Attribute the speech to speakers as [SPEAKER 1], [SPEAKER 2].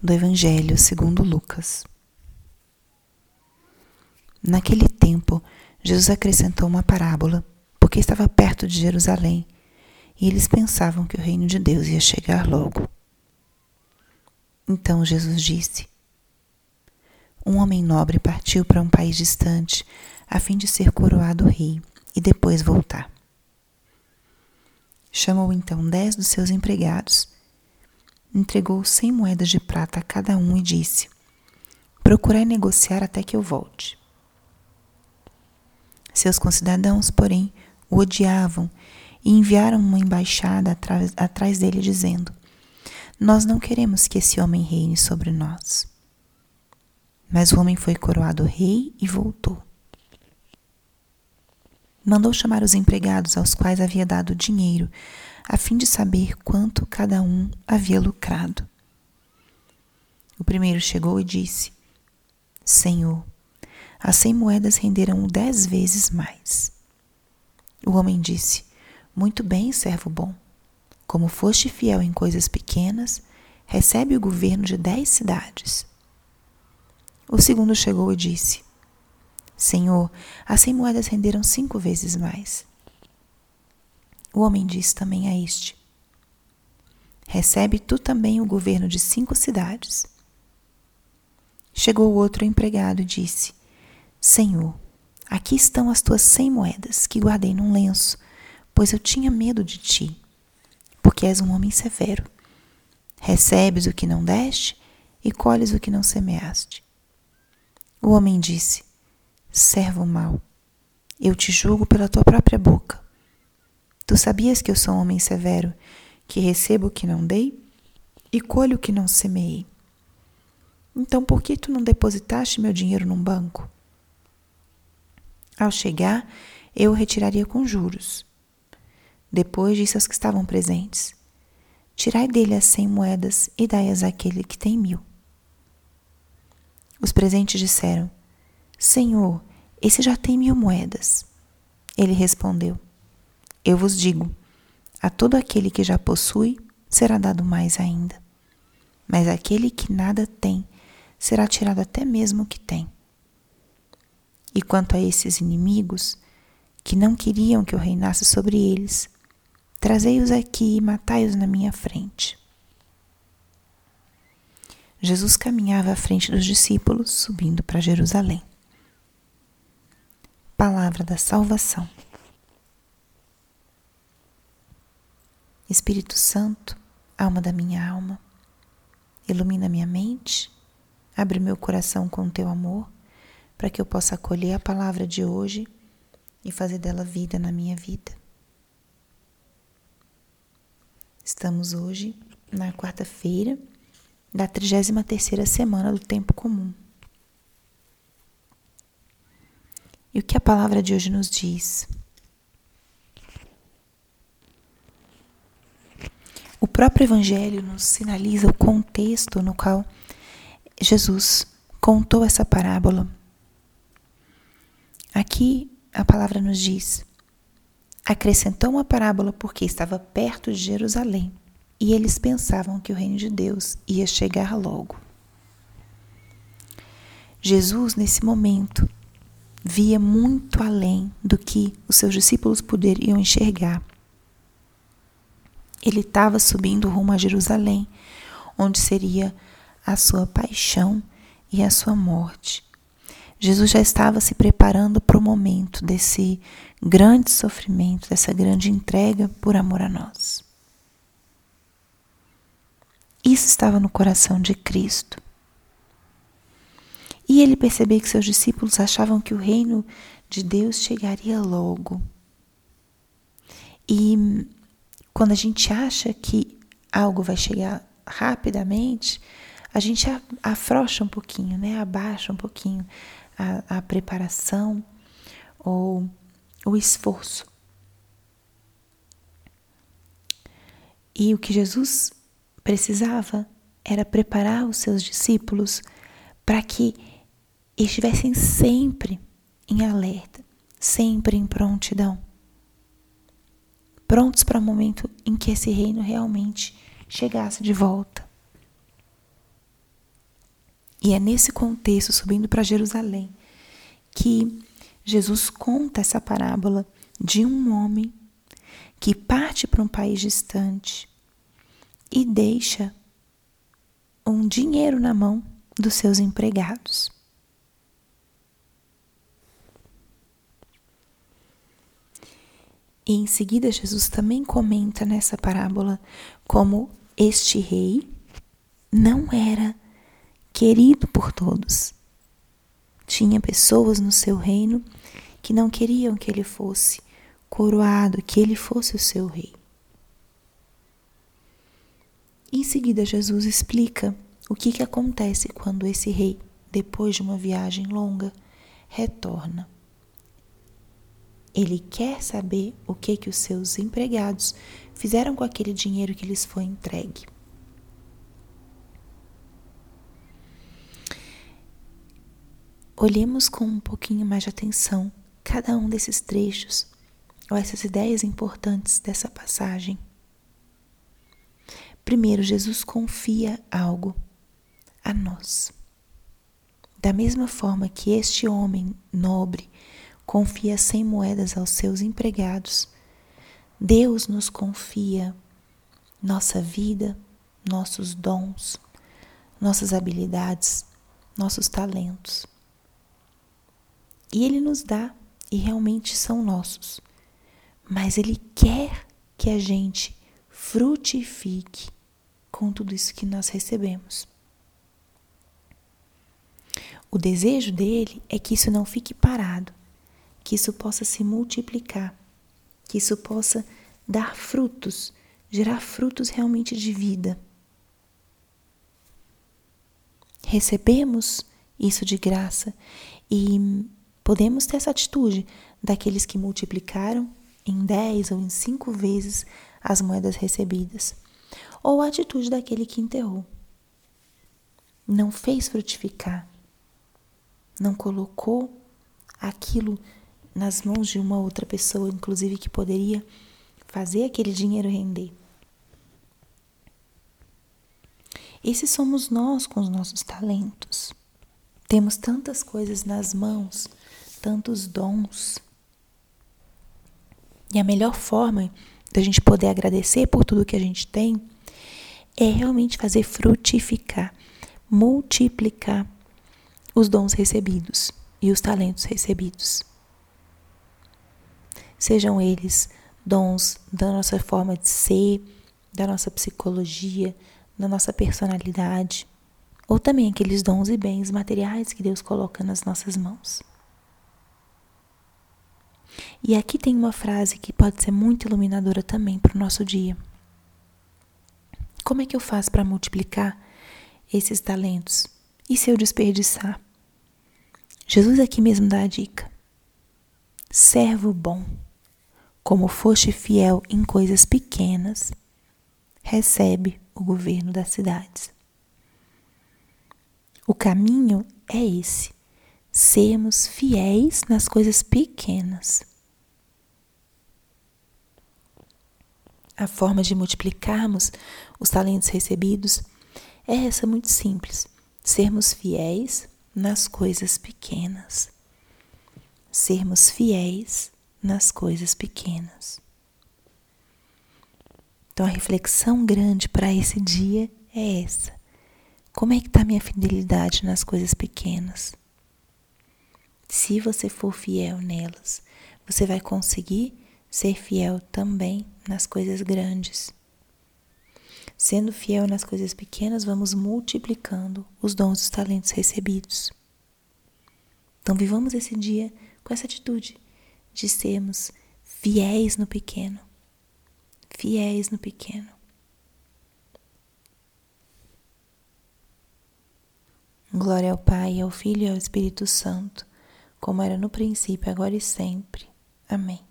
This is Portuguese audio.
[SPEAKER 1] do Evangelho segundo Lucas. Naquele tempo, Jesus acrescentou uma parábola, porque estava perto de Jerusalém, e eles pensavam que o reino de Deus ia chegar logo. Então Jesus disse: Um homem nobre partiu para um país distante, a fim de ser coroado rei e depois voltar. Chamou então dez dos seus empregados, entregou cem moedas de prata a cada um e disse: Procurai negociar até que eu volte. Seus concidadãos, porém, o odiavam e enviaram uma embaixada atrás, atrás dele, dizendo: Nós não queremos que esse homem reine sobre nós. Mas o homem foi coroado rei e voltou mandou chamar os empregados aos quais havia dado dinheiro, a fim de saber quanto cada um havia lucrado. O primeiro chegou e disse: Senhor, as cem moedas renderam dez vezes mais. O homem disse: Muito bem, servo bom. Como foste fiel em coisas pequenas, recebe o governo de dez cidades. O segundo chegou e disse: Senhor, as cem moedas renderam cinco vezes mais. O homem disse também a este: Recebe tu também o governo de cinco cidades. Chegou outro empregado e disse: Senhor, aqui estão as tuas cem moedas que guardei num lenço, pois eu tinha medo de ti, porque és um homem severo. Recebes o que não deste e colhes o que não semeaste. O homem disse: servo mau, eu te julgo pela tua própria boca. Tu sabias que eu sou um homem severo, que recebo o que não dei e colho o que não semeei. Então por que tu não depositaste meu dinheiro num banco? Ao chegar, eu o retiraria com juros. Depois disse aos que estavam presentes: Tirai dele as cem moedas e dai-as àquele que tem mil. Os presentes disseram: Senhor, esse já tem mil moedas. Ele respondeu: Eu vos digo, a todo aquele que já possui será dado mais ainda. Mas aquele que nada tem será tirado até mesmo o que tem. E quanto a esses inimigos, que não queriam que eu reinasse sobre eles, trazei-os aqui e matai-os na minha frente. Jesus caminhava à frente dos discípulos, subindo para Jerusalém. Palavra da salvação. Espírito Santo, alma da minha alma, ilumina minha mente, abre meu coração com teu amor, para que eu possa acolher a palavra de hoje e fazer dela vida na minha vida. Estamos hoje na quarta-feira da 33 terceira semana do tempo comum. E o que a palavra de hoje nos diz? O próprio Evangelho nos sinaliza o contexto no qual Jesus contou essa parábola. Aqui a palavra nos diz: acrescentou uma parábola porque estava perto de Jerusalém e eles pensavam que o reino de Deus ia chegar logo. Jesus, nesse momento, via muito além do que os seus discípulos poderiam enxergar. Ele estava subindo rumo a Jerusalém, onde seria a sua paixão e a sua morte. Jesus já estava se preparando para o momento desse grande sofrimento, dessa grande entrega por amor a nós. Isso estava no coração de Cristo. E ele percebeu que seus discípulos achavam que o reino de Deus chegaria logo. E quando a gente acha que algo vai chegar rapidamente, a gente afrouxa um pouquinho, né? abaixa um pouquinho a, a preparação ou o esforço. E o que Jesus precisava era preparar os seus discípulos para que estivessem sempre em alerta, sempre em prontidão. Prontos para o momento em que esse reino realmente chegasse de volta. E é nesse contexto, subindo para Jerusalém, que Jesus conta essa parábola de um homem que parte para um país distante e deixa um dinheiro na mão dos seus empregados. E em seguida, Jesus também comenta nessa parábola como este rei não era querido por todos. Tinha pessoas no seu reino que não queriam que ele fosse coroado, que ele fosse o seu rei. Em seguida, Jesus explica o que, que acontece quando esse rei, depois de uma viagem longa, retorna. Ele quer saber o que, que os seus empregados fizeram com aquele dinheiro que lhes foi entregue. Olhemos com um pouquinho mais de atenção cada um desses trechos ou essas ideias importantes dessa passagem. Primeiro, Jesus confia algo a nós. Da mesma forma que este homem nobre confia cem moedas aos seus empregados, Deus nos confia nossa vida, nossos dons, nossas habilidades, nossos talentos. E Ele nos dá, e realmente são nossos. Mas Ele quer que a gente frutifique com tudo isso que nós recebemos. O desejo dele é que isso não fique parado, que isso possa se multiplicar, que isso possa dar frutos, gerar frutos realmente de vida. Recebemos isso de graça e podemos ter essa atitude daqueles que multiplicaram em dez ou em cinco vezes as moedas recebidas, ou a atitude daquele que enterrou. Não fez frutificar, não colocou aquilo nas mãos de uma outra pessoa, inclusive que poderia fazer aquele dinheiro render. Esses somos nós com os nossos talentos. Temos tantas coisas nas mãos, tantos dons. E a melhor forma da gente poder agradecer por tudo que a gente tem é realmente fazer frutificar, multiplicar os dons recebidos e os talentos recebidos. Sejam eles dons da nossa forma de ser, da nossa psicologia, da nossa personalidade, ou também aqueles dons e bens materiais que Deus coloca nas nossas mãos. E aqui tem uma frase que pode ser muito iluminadora também para o nosso dia. Como é que eu faço para multiplicar esses talentos? E se eu desperdiçar? Jesus aqui mesmo dá a dica. Servo bom, como foste fiel em coisas pequenas, recebe o governo das cidades. O caminho é esse: sermos fiéis nas coisas pequenas. A forma de multiplicarmos os talentos recebidos é essa muito simples: sermos fiéis nas coisas pequenas. Sermos fiéis nas coisas pequenas. Então a reflexão grande para esse dia é essa. Como é que está minha fidelidade nas coisas pequenas? Se você for fiel nelas, você vai conseguir ser fiel também nas coisas grandes. Sendo fiel nas coisas pequenas, vamos multiplicando os dons e os talentos recebidos. Então, vivamos esse dia com essa atitude de sermos fiéis no pequeno. Fiéis no pequeno. Glória ao Pai, ao Filho e ao Espírito Santo, como era no princípio, agora e sempre. Amém.